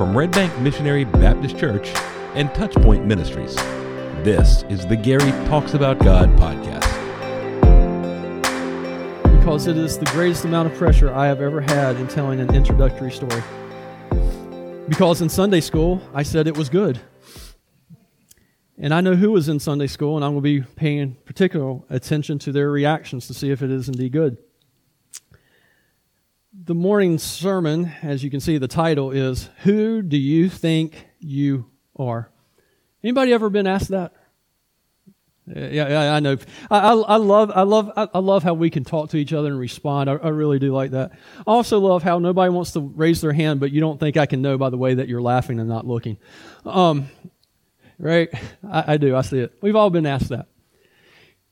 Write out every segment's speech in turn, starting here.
from Red Bank Missionary Baptist Church and Touchpoint Ministries. This is the Gary Talks About God podcast. Because it is the greatest amount of pressure I have ever had in telling an introductory story. Because in Sunday school, I said it was good. And I know who was in Sunday school, and I'm going to be paying particular attention to their reactions to see if it is indeed good. The morning sermon, as you can see, the title is Who Do You Think You Are? Anybody ever been asked that? Yeah, yeah, I know. I, I, I love, I love, I, love how we can talk to each other and respond. I, I, really do like that. I also love how nobody wants to raise their hand, but you don't think I can know by the way that you're laughing and not looking. Um, right? I, I do. I see it. We've all been asked that.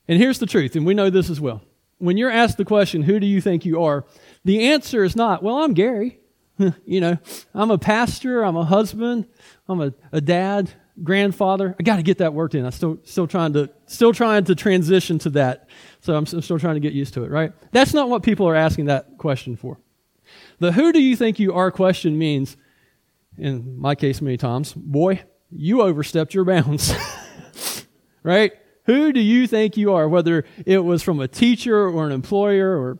And here's the truth, and we know this as well. When you're asked the question, "Who do you think you are?" The answer is not, "Well, I'm Gary." you know, I'm a pastor. I'm a husband. I'm a, a dad grandfather. I got to get that worked in. I'm still still trying to still trying to transition to that. So I'm, I'm, still trying to get used to it, right? That's not what people are asking that question for. The who do you think you are question means, in my case, many times, boy, you overstepped your bounds. right? Who do you think you are? Whether it was from a teacher or an employer or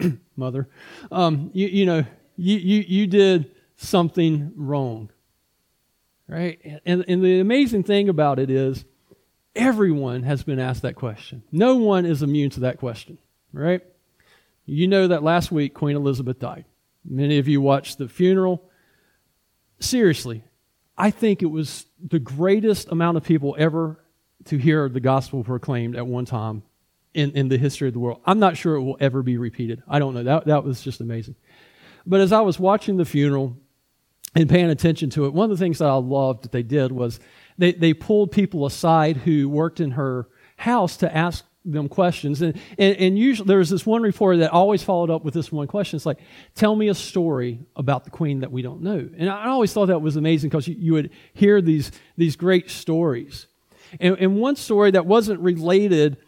mother, um, you, you know, you, you, you did something wrong right? And, and the amazing thing about it is everyone has been asked that question. No one is immune to that question, right? You know that last week Queen Elizabeth died. Many of you watched the funeral. Seriously, I think it was the greatest amount of people ever to hear the gospel proclaimed at one time in, in the history of the world. I'm not sure it will ever be repeated. I don't know. That, that was just amazing. But as I was watching the funeral, and paying attention to it, one of the things that I loved that they did was they, they pulled people aside who worked in her house to ask them questions. And, and, and usually there was this one reporter that always followed up with this one question. It's like, tell me a story about the queen that we don't know. And I always thought that was amazing because you, you would hear these, these great stories. And, and one story that wasn't related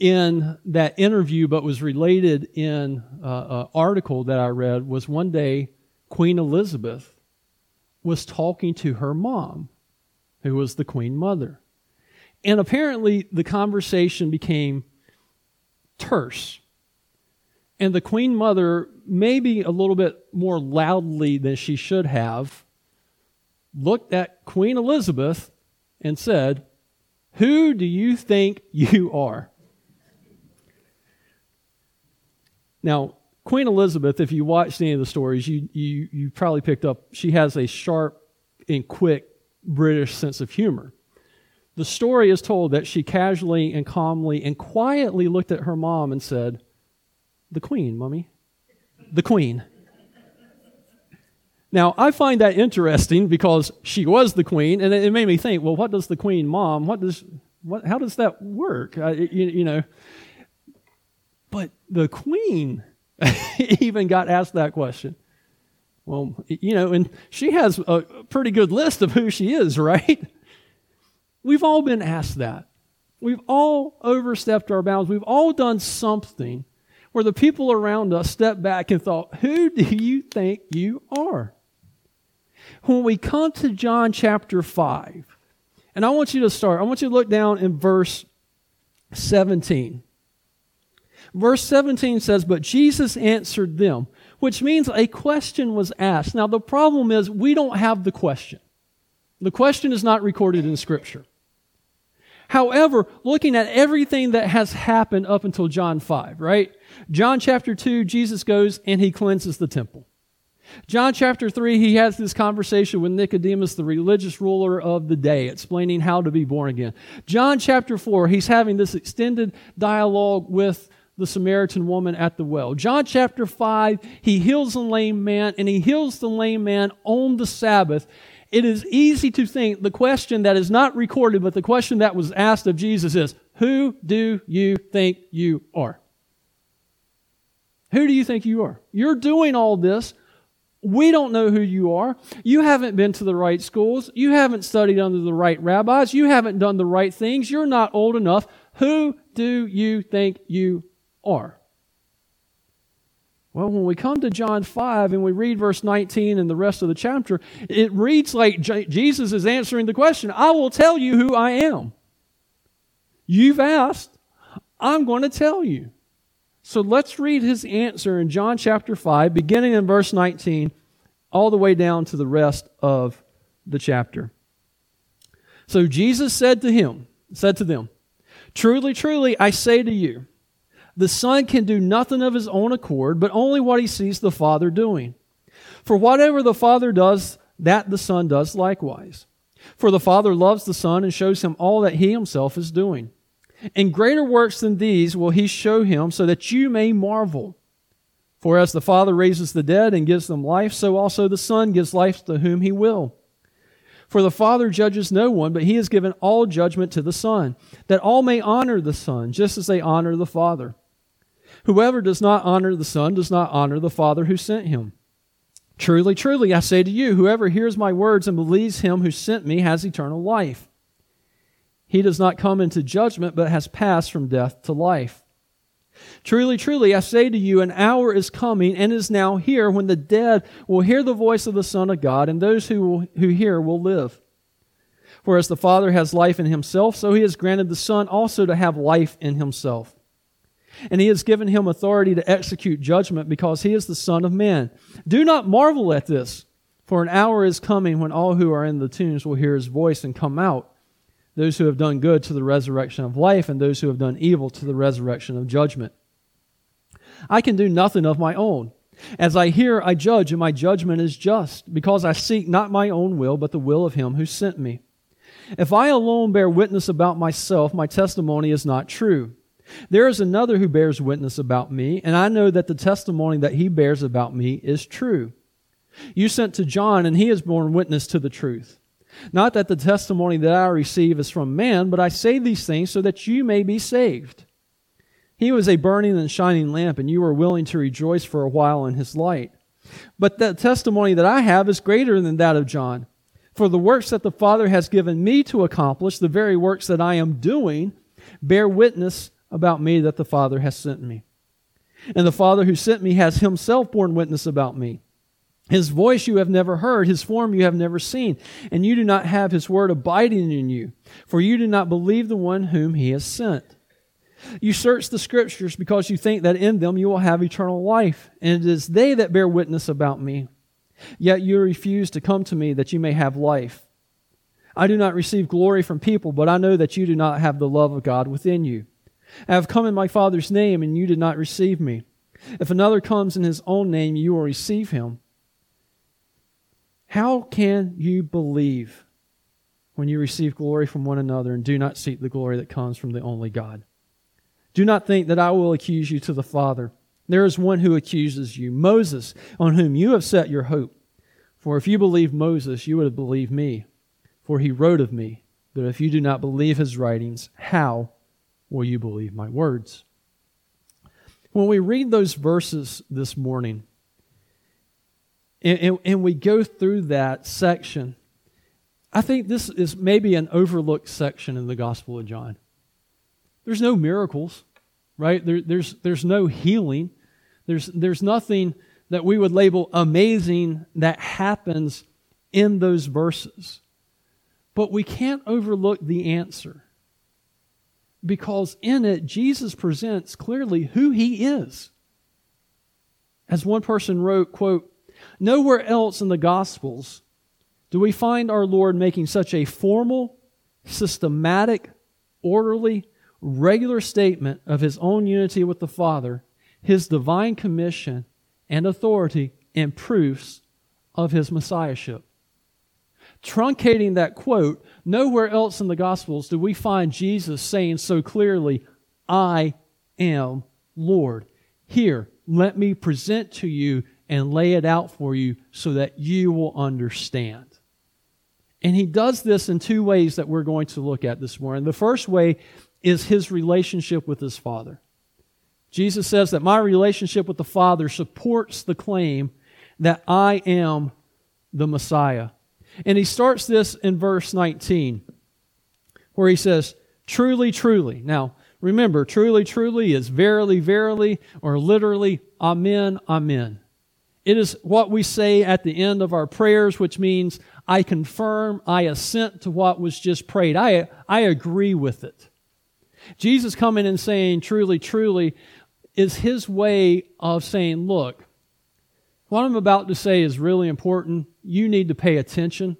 in that interview, but was related in uh, an article that I read was one day Queen Elizabeth was talking to her mom, who was the queen mother. And apparently, the conversation became terse. And the queen mother, maybe a little bit more loudly than she should have, looked at Queen Elizabeth and said, Who do you think you are? Now, Queen Elizabeth, if you watched any of the stories, you, you, you probably picked up she has a sharp and quick British sense of humor. The story is told that she casually and calmly and quietly looked at her mom and said, The Queen, Mummy. The Queen. Now, I find that interesting because she was the Queen, and it made me think, well, what does the Queen, Mom, what does, what, how does that work? I, you, you know. But the Queen even got asked that question. Well, you know, and she has a pretty good list of who she is, right? We've all been asked that. We've all overstepped our bounds. We've all done something where the people around us stepped back and thought, Who do you think you are? When we come to John chapter 5, and I want you to start, I want you to look down in verse 17. Verse 17 says, But Jesus answered them, which means a question was asked. Now, the problem is we don't have the question. The question is not recorded in Scripture. However, looking at everything that has happened up until John 5, right? John chapter 2, Jesus goes and he cleanses the temple. John chapter 3, he has this conversation with Nicodemus, the religious ruler of the day, explaining how to be born again. John chapter 4, he's having this extended dialogue with the Samaritan woman at the well. John chapter 5, he heals the lame man, and he heals the lame man on the Sabbath. It is easy to think the question that is not recorded, but the question that was asked of Jesus is Who do you think you are? Who do you think you are? You're doing all this. We don't know who you are. You haven't been to the right schools. You haven't studied under the right rabbis. You haven't done the right things. You're not old enough. Who do you think you are. Well, when we come to John 5 and we read verse 19 and the rest of the chapter, it reads like J- Jesus is answering the question I will tell you who I am. You've asked, I'm going to tell you. So let's read his answer in John chapter 5, beginning in verse 19, all the way down to the rest of the chapter. So Jesus said to him, said to them, Truly, truly, I say to you, the Son can do nothing of his own accord, but only what he sees the Father doing. For whatever the Father does, that the Son does likewise. For the Father loves the Son and shows him all that he himself is doing. And greater works than these will he show him, so that you may marvel. For as the Father raises the dead and gives them life, so also the Son gives life to whom he will. For the Father judges no one, but he has given all judgment to the Son, that all may honor the Son, just as they honor the Father. Whoever does not honor the Son does not honor the Father who sent him. Truly, truly, I say to you, whoever hears my words and believes him who sent me has eternal life he does not come into judgment, but has passed from death to life. Truly, truly, I say to you, an hour is coming and is now here when the dead will hear the voice of the Son of God, and those who, will, who hear will live. For as the Father has life in himself, so he has granted the Son also to have life in himself. And he has given him authority to execute judgment because he is the Son of Man. Do not marvel at this, for an hour is coming when all who are in the tombs will hear his voice and come out those who have done good to the resurrection of life, and those who have done evil to the resurrection of judgment. I can do nothing of my own. As I hear, I judge, and my judgment is just, because I seek not my own will, but the will of him who sent me. If I alone bear witness about myself, my testimony is not true. There is another who bears witness about me, and I know that the testimony that he bears about me is true. You sent to John, and he has borne witness to the truth. Not that the testimony that I receive is from man, but I say these things so that you may be saved. He was a burning and shining lamp, and you were willing to rejoice for a while in his light. But the testimony that I have is greater than that of John. For the works that the Father has given me to accomplish, the very works that I am doing, bear witness about me that the Father has sent me. And the Father who sent me has himself borne witness about me. His voice you have never heard, his form you have never seen, and you do not have his word abiding in you, for you do not believe the one whom he has sent. You search the scriptures because you think that in them you will have eternal life, and it is they that bear witness about me. Yet you refuse to come to me that you may have life. I do not receive glory from people, but I know that you do not have the love of God within you. I have come in my Father's name, and you did not receive me. If another comes in his own name, you will receive him. How can you believe when you receive glory from one another and do not seek the glory that comes from the only God? Do not think that I will accuse you to the Father. There is one who accuses you, Moses, on whom you have set your hope. For if you believe Moses, you would have believed me, for he wrote of me. But if you do not believe his writings, how will you believe my words? When we read those verses this morning, and, and, and we go through that section, I think this is maybe an overlooked section in the Gospel of John. There's no miracles, right? There, there's, there's no healing. There's, there's nothing that we would label amazing that happens in those verses. But we can't overlook the answer because in it, Jesus presents clearly who he is. As one person wrote, quote, Nowhere else in the Gospels do we find our Lord making such a formal, systematic, orderly, regular statement of his own unity with the Father, his divine commission and authority, and proofs of his messiahship. Truncating that quote, nowhere else in the Gospels do we find Jesus saying so clearly, I am Lord. Here, let me present to you and lay it out for you so that you will understand. And he does this in two ways that we're going to look at this morning. The first way is his relationship with his Father. Jesus says that my relationship with the Father supports the claim that I am the Messiah. And he starts this in verse 19, where he says, Truly, truly. Now, remember, truly, truly is verily, verily, or literally, Amen, Amen. It is what we say at the end of our prayers, which means I confirm, I assent to what was just prayed. I, I agree with it. Jesus coming and saying, truly, truly, is his way of saying, look, what I'm about to say is really important. You need to pay attention.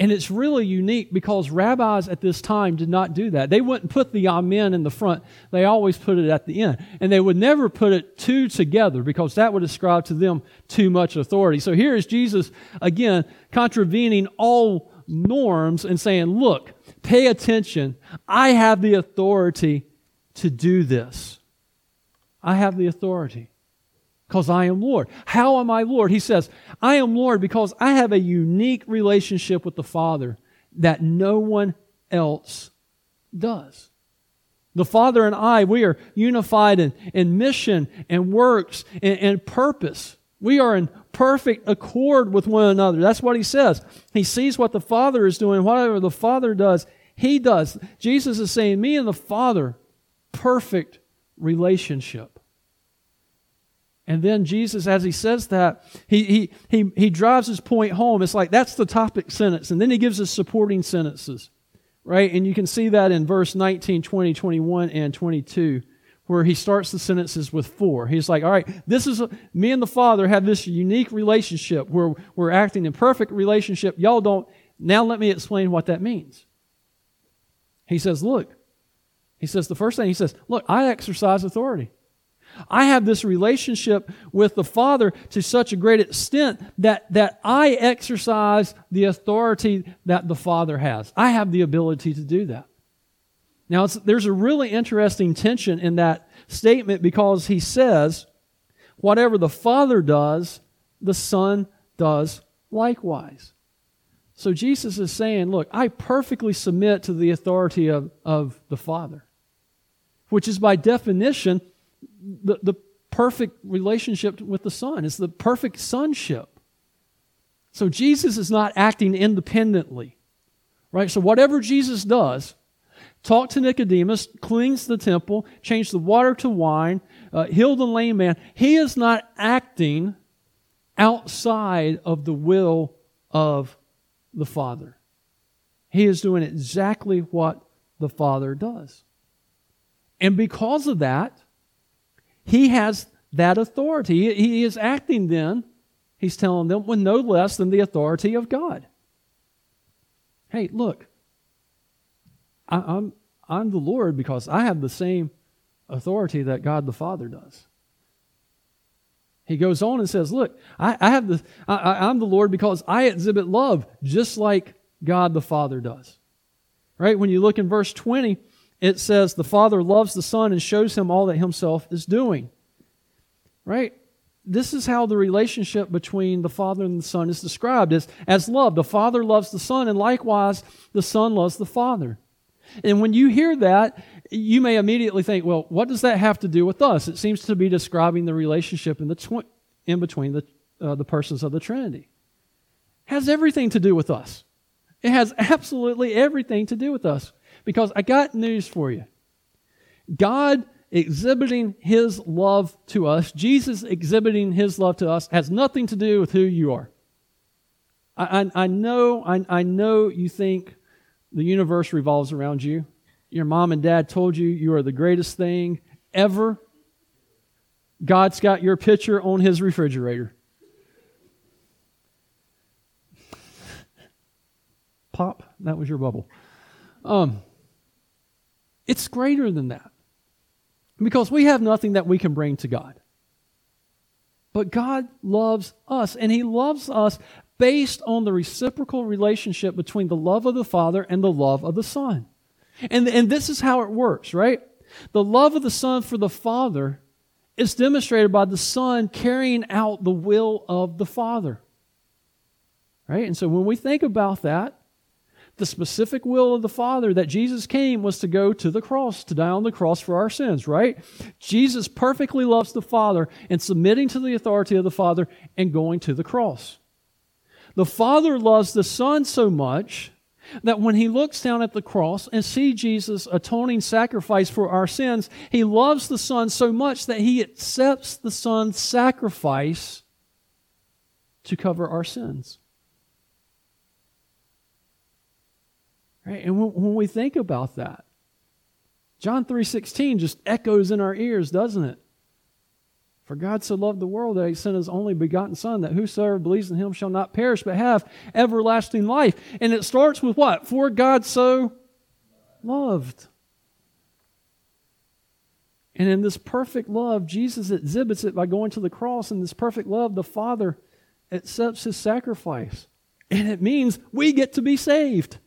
And it's really unique because rabbis at this time did not do that. They wouldn't put the amen in the front. They always put it at the end. And they would never put it two together because that would ascribe to them too much authority. So here is Jesus, again, contravening all norms and saying, look, pay attention. I have the authority to do this. I have the authority because I am Lord. How am I Lord? He says, I am Lord because I have a unique relationship with the Father that no one else does. The Father and I, we are unified in, in mission and works and, and purpose. We are in perfect accord with one another. That's what he says. He sees what the Father is doing. Whatever the Father does, he does. Jesus is saying, Me and the Father, perfect relationship. And then Jesus, as he says that, he, he, he, he drives his point home. It's like that's the topic sentence. And then he gives us supporting sentences, right? And you can see that in verse 19, 20, 21, and 22, where he starts the sentences with for. He's like, all right, this is, a, me and the Father have this unique relationship where we're acting in perfect relationship. Y'all don't. Now let me explain what that means. He says, look, he says, the first thing he says, look, I exercise authority. I have this relationship with the Father to such a great extent that, that I exercise the authority that the Father has. I have the ability to do that. Now, there's a really interesting tension in that statement because he says, whatever the Father does, the Son does likewise. So Jesus is saying, look, I perfectly submit to the authority of, of the Father, which is by definition the, the perfect relationship with the Son. It's the perfect sonship. So Jesus is not acting independently, right? So whatever Jesus does, talk to Nicodemus, cleans the temple, change the water to wine, uh, heal the lame man, he is not acting outside of the will of the Father. He is doing exactly what the Father does. And because of that, he has that authority. He is acting then, he's telling them, with no less than the authority of God. Hey, look, I, I'm, I'm the Lord because I have the same authority that God the Father does. He goes on and says, Look, I, I have the, I, I'm the Lord because I exhibit love just like God the Father does. Right? When you look in verse 20, it says the Father loves the Son and shows him all that himself is doing. Right? This is how the relationship between the Father and the Son is described as, as love. The Father loves the Son, and likewise, the Son loves the Father. And when you hear that, you may immediately think, well, what does that have to do with us? It seems to be describing the relationship in, the tw- in between the, uh, the persons of the Trinity. It has everything to do with us. It has absolutely everything to do with us. Because I got news for you. God exhibiting his love to us, Jesus exhibiting his love to us, has nothing to do with who you are. I, I, I know, I, I know you think the universe revolves around you. Your mom and dad told you you are the greatest thing ever. God's got your picture on his refrigerator. Pop, that was your bubble. Um, it's greater than that. Because we have nothing that we can bring to God. But God loves us, and He loves us based on the reciprocal relationship between the love of the Father and the love of the Son. And, and this is how it works, right? The love of the Son for the Father is demonstrated by the Son carrying out the will of the Father. Right? And so when we think about that, the specific will of the Father that Jesus came was to go to the cross, to die on the cross for our sins, right? Jesus perfectly loves the Father and submitting to the authority of the Father and going to the cross. The Father loves the Son so much that when he looks down at the cross and see Jesus atoning sacrifice for our sins, he loves the Son so much that he accepts the Son's sacrifice to cover our sins. Right? And when we think about that, John 3:16 just echoes in our ears, doesn't it? For God so loved the world that he sent his only begotten Son, that whosoever believes in him shall not perish, but have everlasting life. And it starts with what? For God so loved. And in this perfect love, Jesus exhibits it by going to the cross. In this perfect love, the Father accepts his sacrifice. And it means we get to be saved.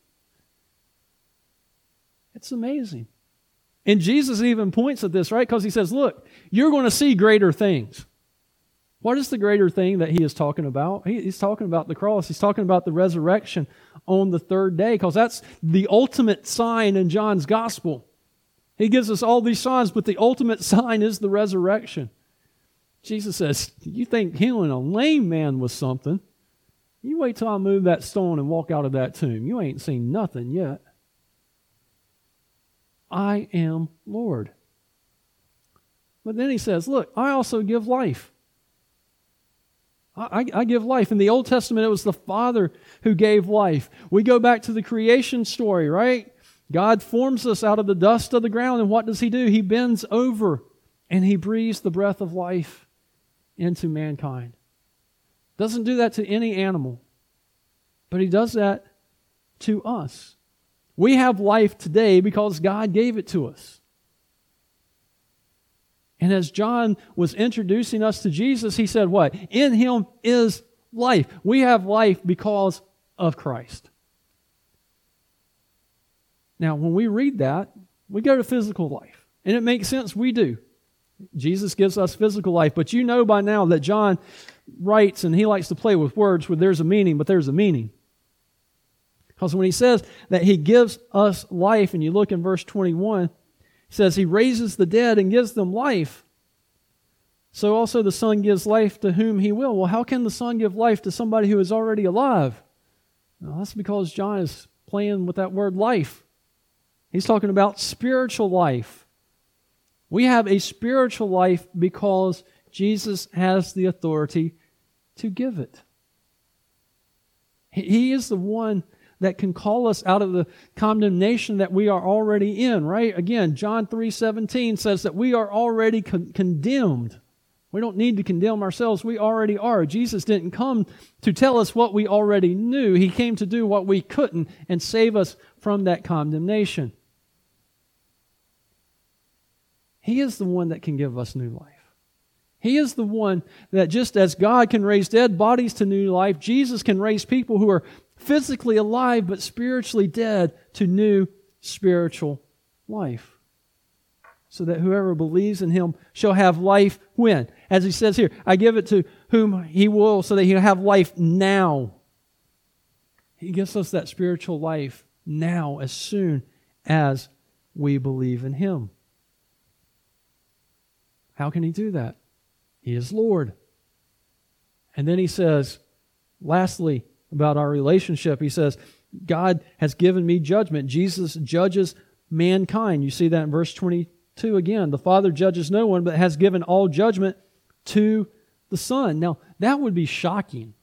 It's amazing. And Jesus even points at this, right? Because he says, Look, you're going to see greater things. What is the greater thing that he is talking about? He, he's talking about the cross. He's talking about the resurrection on the third day, because that's the ultimate sign in John's gospel. He gives us all these signs, but the ultimate sign is the resurrection. Jesus says, You think healing a lame man was something? You wait till I move that stone and walk out of that tomb. You ain't seen nothing yet. I am Lord. But then he says, Look, I also give life. I, I, give life. In the Old Testament, it was the Father who gave life. We go back to the creation story, right? God forms us out of the dust of the ground, and what does He do? He bends over and He breathes the breath of life into mankind. Doesn't do that to any animal, but He does that to us. We have life today because God gave it to us. And as John was introducing us to Jesus, he said, What? In him is life. We have life because of Christ. Now, when we read that, we go to physical life. And it makes sense, we do. Jesus gives us physical life. But you know by now that John writes and he likes to play with words where there's a meaning, but there's a meaning. Because when he says that he gives us life, and you look in verse 21, he says he raises the dead and gives them life. So also the Son gives life to whom he will. Well, how can the Son give life to somebody who is already alive? Well, that's because John is playing with that word life. He's talking about spiritual life. We have a spiritual life because Jesus has the authority to give it. He is the one that can call us out of the condemnation that we are already in, right? Again, John 3:17 says that we are already con- condemned. We don't need to condemn ourselves. We already are. Jesus didn't come to tell us what we already knew. He came to do what we couldn't and save us from that condemnation. He is the one that can give us new life. He is the one that just as God can raise dead bodies to new life, Jesus can raise people who are physically alive but spiritually dead to new spiritual life. So that whoever believes in him shall have life when? As he says here, I give it to whom he will so that he'll have life now. He gives us that spiritual life now as soon as we believe in him. How can he do that? He is Lord. And then he says, lastly, about our relationship. He says, God has given me judgment. Jesus judges mankind. You see that in verse 22 again. The Father judges no one, but has given all judgment to the Son. Now, that would be shocking.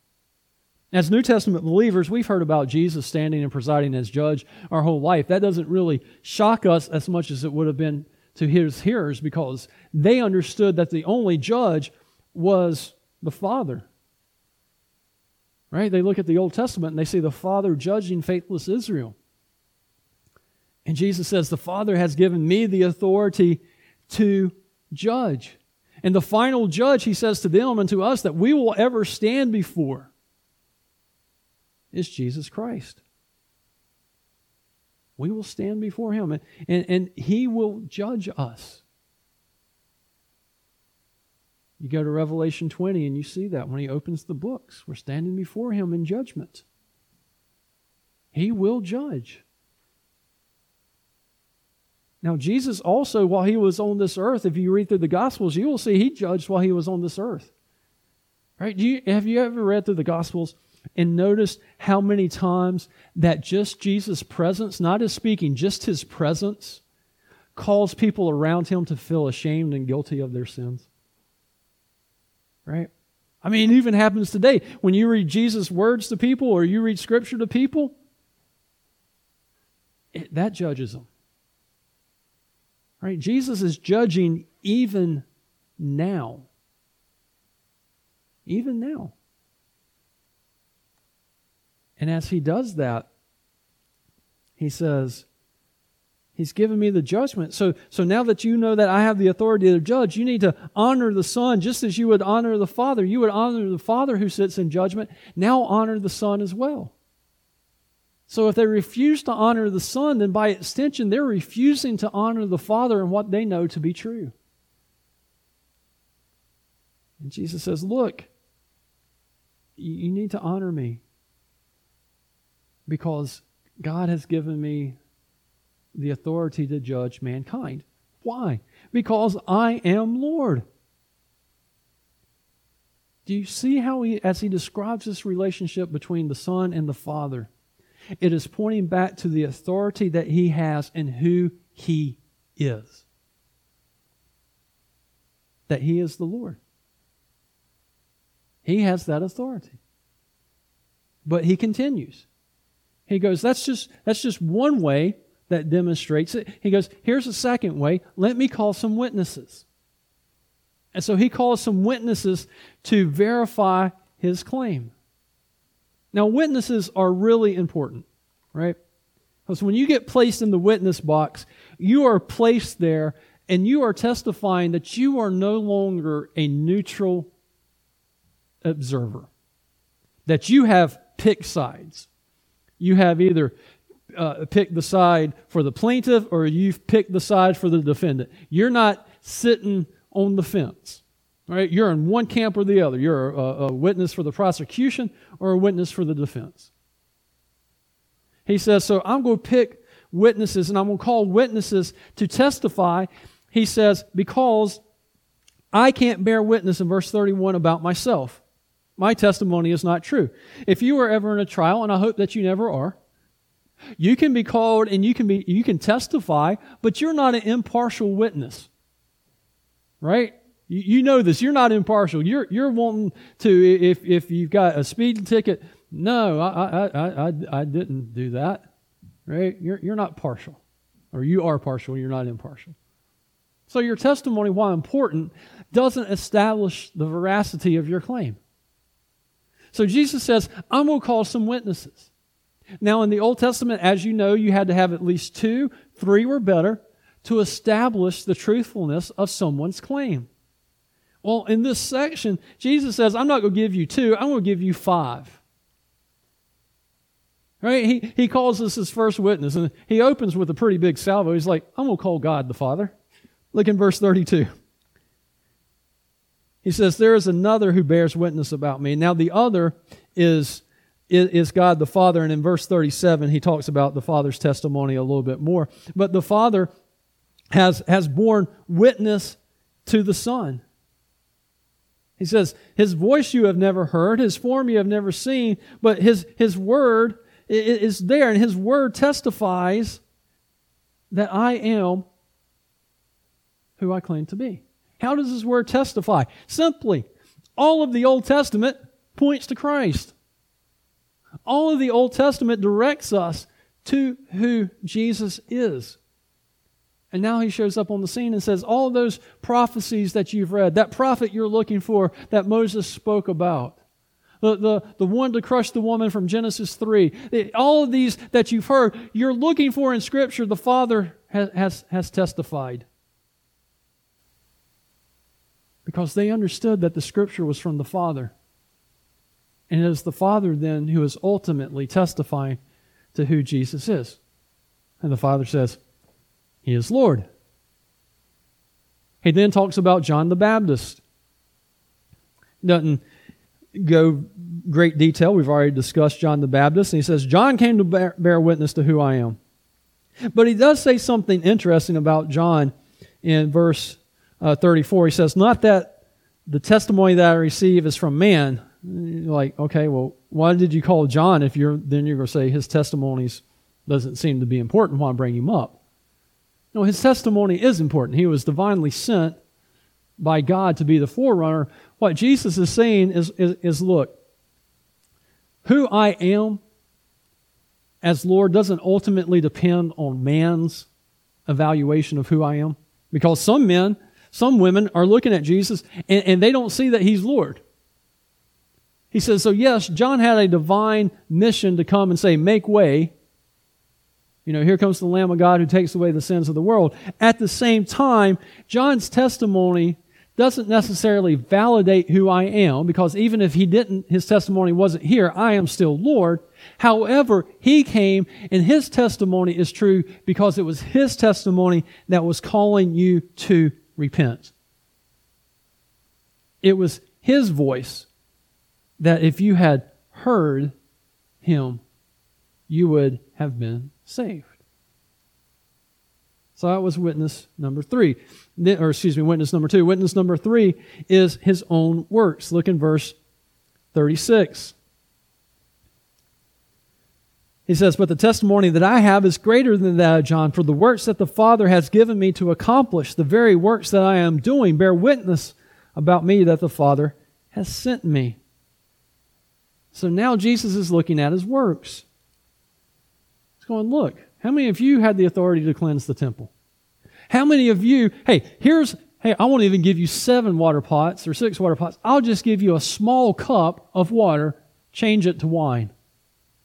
As New Testament believers, we've heard about Jesus standing and presiding as judge our whole life. That doesn't really shock us as much as it would have been to his hearers because they understood that the only judge was the Father. Right? They look at the Old Testament and they see the Father judging faithless Israel. And Jesus says, The Father has given me the authority to judge. And the final judge, he says to them and to us, that we will ever stand before is Jesus Christ. We will stand before him and, and, and he will judge us. You go to Revelation 20 and you see that when he opens the books, we're standing before him in judgment. He will judge. Now, Jesus also, while he was on this earth, if you read through the Gospels, you will see he judged while he was on this earth. Right? You, have you ever read through the Gospels and noticed how many times that just Jesus' presence, not his speaking, just his presence, calls people around him to feel ashamed and guilty of their sins? Right? I mean, it even happens today. When you read Jesus' words to people or you read scripture to people, it, that judges them. Right? Jesus is judging even now. Even now. And as he does that, he says, He's given me the judgment. So, so now that you know that I have the authority to judge, you need to honor the Son just as you would honor the Father. You would honor the Father who sits in judgment. Now honor the Son as well. So if they refuse to honor the Son, then by extension, they're refusing to honor the Father and what they know to be true. And Jesus says, Look, you need to honor me because God has given me the authority to judge mankind. Why? Because I am Lord. Do you see how he, as he describes this relationship between the Son and the Father, it is pointing back to the authority that he has and who he is? That he is the Lord. He has that authority. But he continues. He goes, that's just, that's just one way that demonstrates it. He goes, here's a second way. Let me call some witnesses. And so he calls some witnesses to verify his claim. Now, witnesses are really important, right? Because when you get placed in the witness box, you are placed there and you are testifying that you are no longer a neutral observer, that you have picked sides. You have either uh, picked the side for the plaintiff or you've picked the side for the defendant. You're not sitting on the fence. Right? You're in one camp or the other. You're a, a witness for the prosecution or a witness for the defense. He says, So I'm going to pick witnesses and I'm going to call witnesses to testify. He says, Because I can't bear witness in verse 31 about myself. My testimony is not true. If you are ever in a trial, and I hope that you never are, you can be called and you can be you can testify, but you're not an impartial witness. Right? You, you know this. You're not impartial. You're you're wanting to if if you've got a speeding ticket. No, I I I I, I didn't do that. Right? You're you're not partial, or you are partial. You're not impartial. So your testimony, while important, doesn't establish the veracity of your claim. So Jesus says, I'm going to call some witnesses. Now, in the Old Testament, as you know, you had to have at least two, three were better, to establish the truthfulness of someone's claim. Well, in this section, Jesus says, I'm not going to give you two, I'm going to give you five. Right? He, he calls this his first witness, and he opens with a pretty big salvo. He's like, I'm going to call God the Father. Look in verse 32. He says, There is another who bears witness about me. Now, the other is is God the Father. And in verse 37, he talks about the Father's testimony a little bit more. But the Father has, has borne witness to the Son. He says, His voice you have never heard, His form you have never seen, but His, his word is there, and His word testifies that I am who I claim to be. How does His word testify? Simply, all of the Old Testament points to Christ. All of the Old Testament directs us to who Jesus is. And now he shows up on the scene and says, All those prophecies that you've read, that prophet you're looking for that Moses spoke about, the, the, the one to crush the woman from Genesis 3, all of these that you've heard, you're looking for in Scripture, the Father has, has, has testified. Because they understood that the Scripture was from the Father. And it is the Father then who is ultimately testifying to who Jesus is. And the Father says, He is Lord. He then talks about John the Baptist. Doesn't go great detail. We've already discussed John the Baptist. And he says, John came to bear, bear witness to who I am. But he does say something interesting about John in verse uh, 34. He says, Not that the testimony that I receive is from man, like, okay, well, why did you call John if you're then you're going to say his testimonies doesn't seem to be important? Why bring him up? No, his testimony is important. He was divinely sent by God to be the forerunner. What Jesus is saying is, is, is look, who I am as Lord doesn't ultimately depend on man's evaluation of who I am. Because some men, some women are looking at Jesus and, and they don't see that he's Lord. He says, so yes, John had a divine mission to come and say, make way. You know, here comes the Lamb of God who takes away the sins of the world. At the same time, John's testimony doesn't necessarily validate who I am because even if he didn't, his testimony wasn't here, I am still Lord. However, he came and his testimony is true because it was his testimony that was calling you to repent. It was his voice that if you had heard him, you would have been saved. So that was witness number three. Or excuse me, witness number two. Witness number three is his own works. Look in verse 36. He says, But the testimony that I have is greater than that of John, for the works that the Father has given me to accomplish, the very works that I am doing, bear witness about me that the Father has sent me. So now Jesus is looking at his works. He's going, Look, how many of you had the authority to cleanse the temple? How many of you, hey, here's, hey, I won't even give you seven water pots or six water pots. I'll just give you a small cup of water, change it to wine.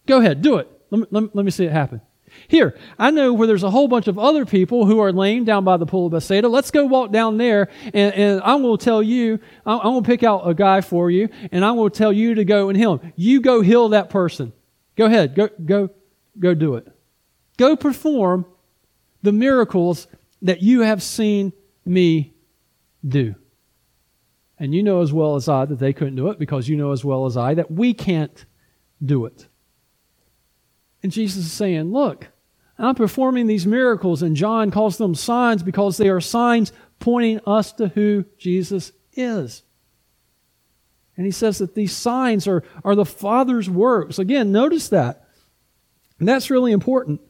Go ahead, do it. Let me, let me, let me see it happen. Here, I know where there's a whole bunch of other people who are laying down by the pool of Bethsaida. Let's go walk down there, and, and I'm going to tell you, I'm, I'm going to pick out a guy for you, and I'm going to tell you to go and heal him. You go heal that person. Go ahead, go, go, go do it. Go perform the miracles that you have seen me do. And you know as well as I that they couldn't do it because you know as well as I that we can't do it. And Jesus is saying, Look, I'm performing these miracles, and John calls them signs because they are signs pointing us to who Jesus is. And he says that these signs are, are the Father's works. Again, notice that. And that's really important.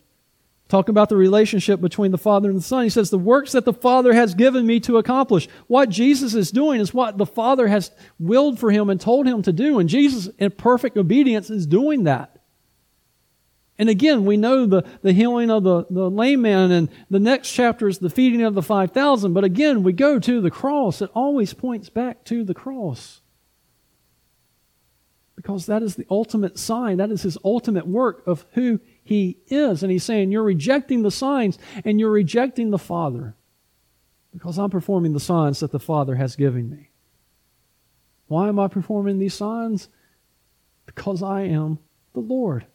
Talking about the relationship between the Father and the Son, he says, The works that the Father has given me to accomplish. What Jesus is doing is what the Father has willed for him and told him to do. And Jesus, in perfect obedience, is doing that. And again, we know the, the healing of the, the lame man, and the next chapter is the feeding of the 5,000. But again, we go to the cross. It always points back to the cross. Because that is the ultimate sign, that is his ultimate work of who he is. And he's saying, You're rejecting the signs and you're rejecting the Father because I'm performing the signs that the Father has given me. Why am I performing these signs? Because I am the Lord.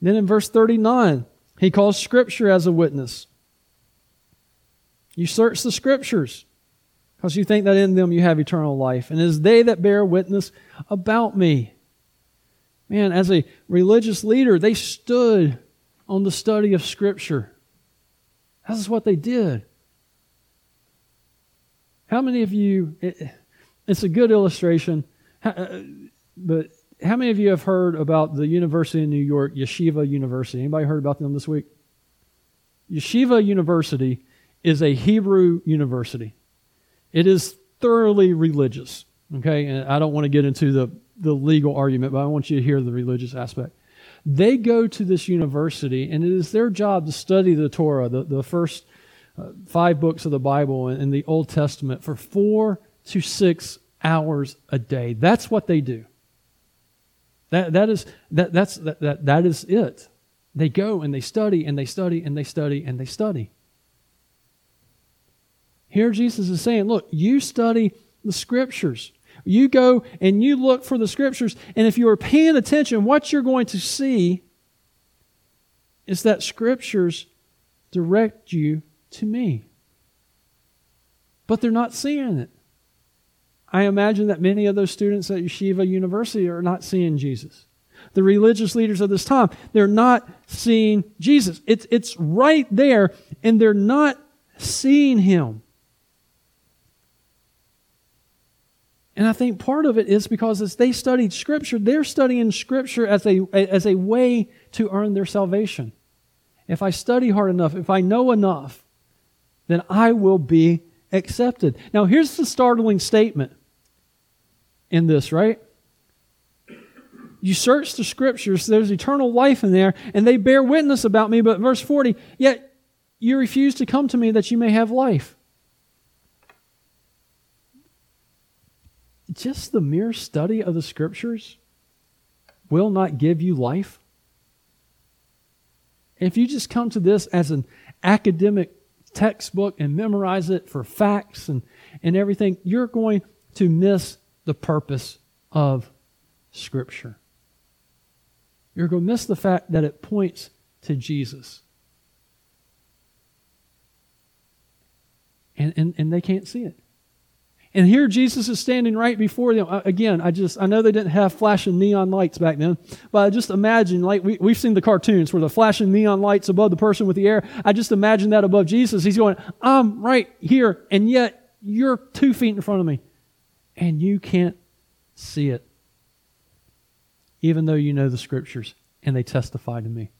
Then in verse 39, he calls Scripture as a witness. You search the Scriptures because you think that in them you have eternal life. And it is they that bear witness about me. Man, as a religious leader, they stood on the study of Scripture. That's what they did. How many of you, it, it's a good illustration, uh, but how many of you have heard about the University in New York, Yeshiva University? Anybody heard about them this week? Yeshiva University is a Hebrew university. It is thoroughly religious. Okay, and I don't want to get into the the legal argument, but I want you to hear the religious aspect. They go to this university, and it is their job to study the Torah, the, the first uh, five books of the Bible and, the Old Testament, for four to six hours a day. That's what they do. That, that, is, that, that's, that, that, that is it. They go and they study and they study and they study and they study. Here Jesus is saying, look, you study the scriptures. You go and you look for the scriptures, and if you are paying attention, what you're going to see is that scriptures direct you to me. But they're not seeing it. I imagine that many of those students at Yeshiva University are not seeing Jesus. The religious leaders of this time, they're not seeing Jesus. It's, it's right there, and they're not seeing him. And I think part of it is because as they studied Scripture, they're studying Scripture as a, as a way to earn their salvation. If I study hard enough, if I know enough, then I will be accepted. Now, here's the startling statement in this, right? You search the scriptures, there's eternal life in there, and they bear witness about me. But verse 40, yet you refuse to come to me that you may have life. Just the mere study of the scriptures will not give you life. If you just come to this as an academic textbook and memorize it for facts and, and everything, you're going to miss the purpose of Scripture. You're going to miss the fact that it points to Jesus. And, and, and they can't see it. And here Jesus is standing right before them. Again, I just, I know they didn't have flashing neon lights back then, but I just imagine, like we, we've seen the cartoons where the flashing neon lights above the person with the air. I just imagine that above Jesus. He's going, I'm right here, and yet you're two feet in front of me, and you can't see it, even though you know the scriptures and they testify to me.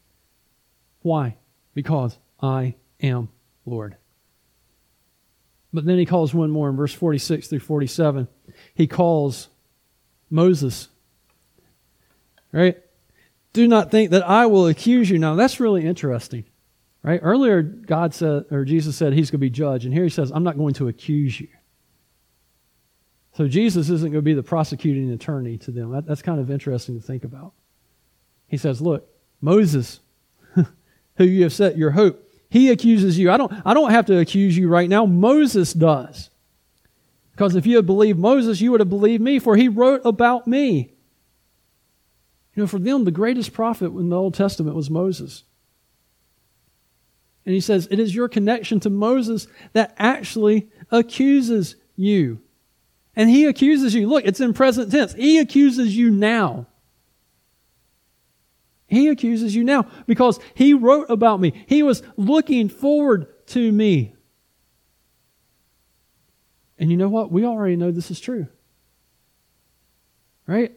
Why? Because I am Lord. But then he calls one more in verse 46 through 47. He calls Moses. Right? Do not think that I will accuse you. Now, that's really interesting. Right? Earlier, God said, or Jesus said he's going to be judge. And here he says, I'm not going to accuse you. So Jesus isn't going to be the prosecuting attorney to them. That, that's kind of interesting to think about. He says, Look, Moses, who you have set your hope, he accuses you. I don't, I don't have to accuse you right now. Moses does. Because if you had believed Moses, you would have believed me, for he wrote about me. You know, for them, the greatest prophet in the Old Testament was Moses. And he says, It is your connection to Moses that actually accuses you. And he accuses you. Look, it's in present tense. He accuses you now. He accuses you now because he wrote about me. He was looking forward to me. And you know what? We already know this is true. Right?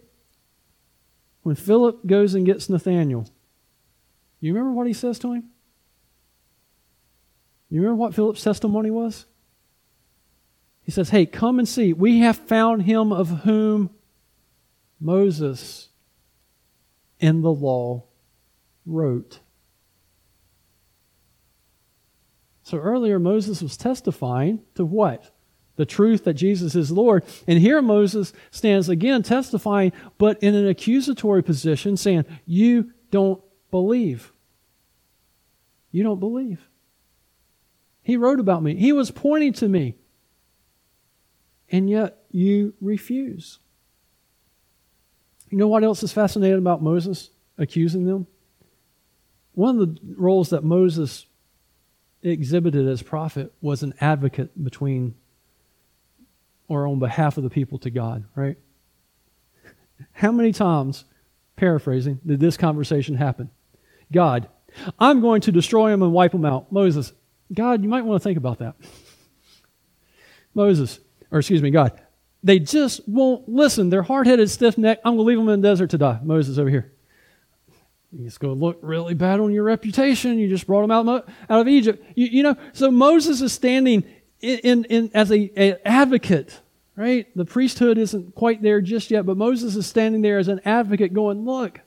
When Philip goes and gets Nathanael, you remember what he says to him? You remember what Philip's testimony was? He says, Hey, come and see. We have found him of whom Moses in the law wrote. So earlier, Moses was testifying to what? The truth that Jesus is Lord. And here Moses stands again testifying, but in an accusatory position, saying, You don't believe. You don't believe. He wrote about me, he was pointing to me. And yet you refuse. You know what else is fascinating about Moses accusing them? One of the roles that Moses exhibited as prophet was an advocate between or on behalf of the people to God, right? How many times, paraphrasing, did this conversation happen? God, I'm going to destroy them and wipe them out. Moses, God, you might want to think about that. Moses, or excuse me, God, they just won't listen. They're hard headed, stiff necked. I'm going to leave them in the desert to die. Moses over here. It's going to look really bad on your reputation. You just brought them out, out of Egypt. You, you know, so Moses is standing in, in, in as a, a, advocate, right? The priesthood isn't quite there just yet, but Moses is standing there as an advocate going, look,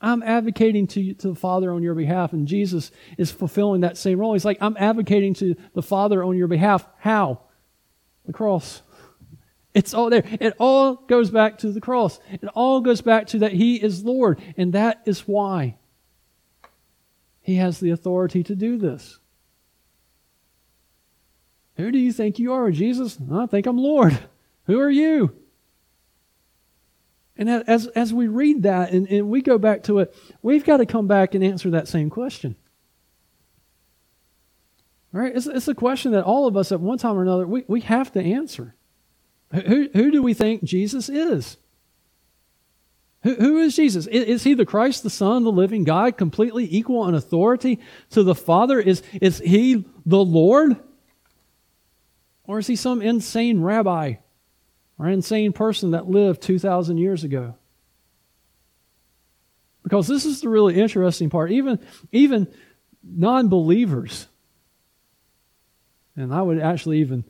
I'm advocating to, to the Father on your behalf. And Jesus is fulfilling that same role. He's like, I'm advocating to the Father on your behalf. How? The cross. It's all there. It all goes back to the cross. It all goes back to that He is Lord. And that is why He has the authority to do this. Who do you think you are, Jesus? I think I'm Lord. Who are you? And as, as we read that and, and we go back to it, we've got to come back and answer that same question. Right? It's, it's a question that all of us at one time or another, we, we have to answer. Who, who do we think Jesus is? Who, who is Jesus? Is he the Christ, the Son, the living God, completely equal in authority to the Father? Is, is he the Lord? Or is he some insane rabbi or insane person that lived 2,000 years ago. Because this is the really interesting part. Even, even non believers, and I would actually even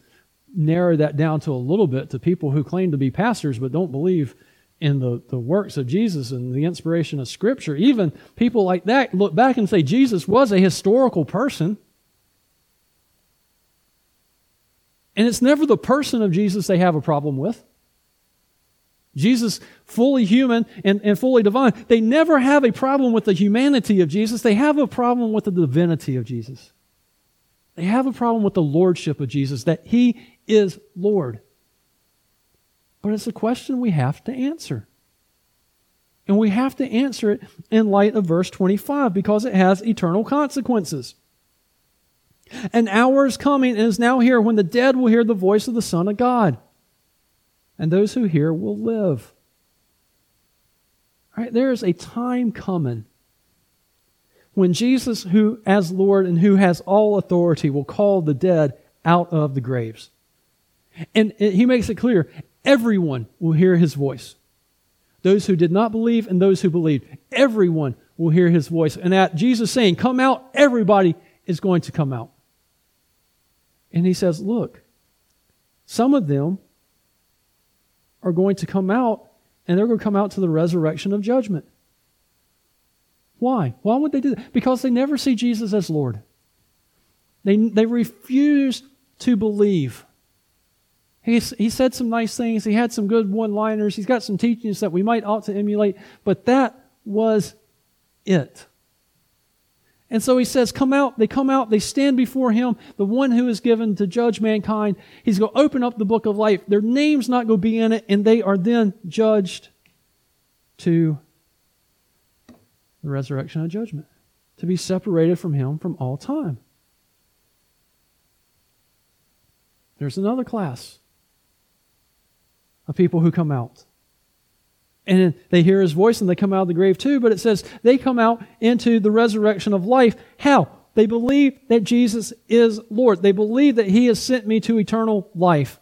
narrow that down to a little bit to people who claim to be pastors but don't believe in the, the works of Jesus and the inspiration of Scripture. Even people like that look back and say Jesus was a historical person. And it's never the person of Jesus they have a problem with. Jesus, fully human and, and fully divine, they never have a problem with the humanity of Jesus. They have a problem with the divinity of Jesus. They have a problem with the lordship of Jesus, that he is Lord. But it's a question we have to answer. And we have to answer it in light of verse 25 because it has eternal consequences. An hour is coming and is now here when the dead will hear the voice of the Son of God, and those who hear will live. Right? There is a time coming when Jesus, who as Lord and who has all authority, will call the dead out of the graves. And he makes it clear everyone will hear his voice. Those who did not believe and those who believed, everyone will hear his voice. And at Jesus saying, Come out, everybody is going to come out. And he says, Look, some of them are going to come out, and they're going to come out to the resurrection of judgment. Why? Why would they do that? Because they never see Jesus as Lord. They, they refuse to believe. He, he said some nice things. He had some good one liners. He's got some teachings that we might ought to emulate, but that was it. And so he says, Come out. They come out. They stand before him, the one who is given to judge mankind. He's going to open up the book of life. Their name's not going to be in it, and they are then judged to the resurrection of judgment, to be separated from him from all time. There's another class of people who come out. And they hear his voice and they come out of the grave too, but it says they come out into the resurrection of life. How? They believe that Jesus is Lord. They believe that he has sent me to eternal life.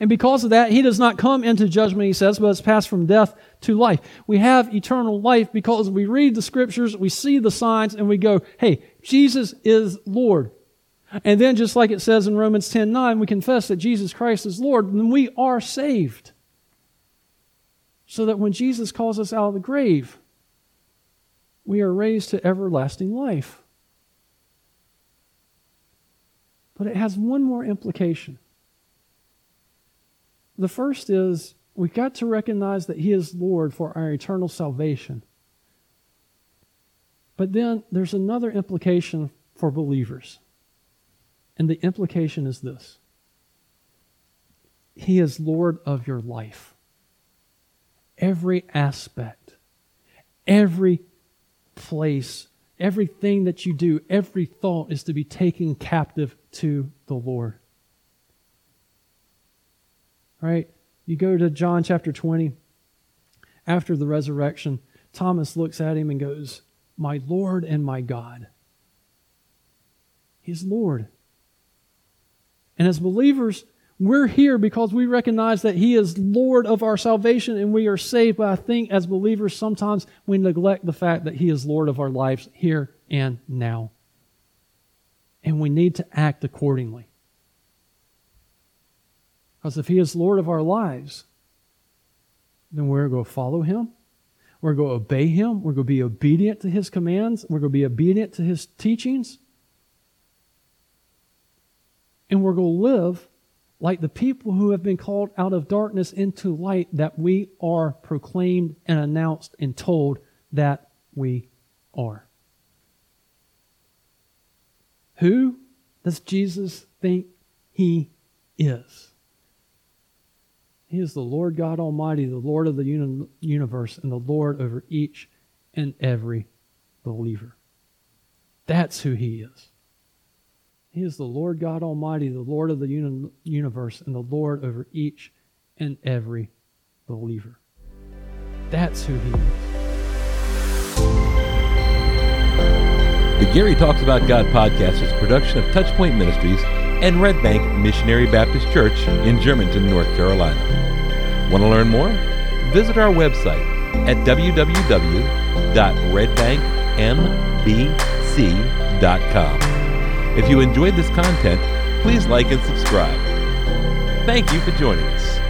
And because of that, he does not come into judgment, he says, but has passed from death to life. We have eternal life because we read the scriptures, we see the signs, and we go, hey, Jesus is Lord. And then, just like it says in Romans 10 9, we confess that Jesus Christ is Lord, and we are saved. So that when Jesus calls us out of the grave, we are raised to everlasting life. But it has one more implication. The first is we've got to recognize that He is Lord for our eternal salvation. But then there's another implication for believers. And the implication is this He is Lord of your life. Every aspect, every place, everything that you do, every thought is to be taken captive to the Lord right? You go to John chapter 20. After the resurrection, Thomas looks at him and goes, My Lord and my God. He's Lord. And as believers, we're here because we recognize that He is Lord of our salvation and we are saved. But I think as believers, sometimes we neglect the fact that He is Lord of our lives here and now. And we need to act accordingly. Because if He is Lord of our lives, then we're going to follow Him. We're going to obey Him. We're going to be obedient to His commands. We're going to be obedient to His teachings. And we're going to live like the people who have been called out of darkness into light that we are proclaimed and announced and told that we are. Who does Jesus think he is? He is the Lord God Almighty, the Lord of the uni- universe, and the Lord over each and every believer. That's who He is. He is the Lord God Almighty, the Lord of the uni- universe, and the Lord over each and every believer. That's who He is. The Gary Talks About God podcast is a production of Touchpoint Ministries and Red Bank Missionary Baptist Church in Germantown, North Carolina. Want to learn more? Visit our website at www.redbankmbc.com. If you enjoyed this content, please like and subscribe. Thank you for joining us.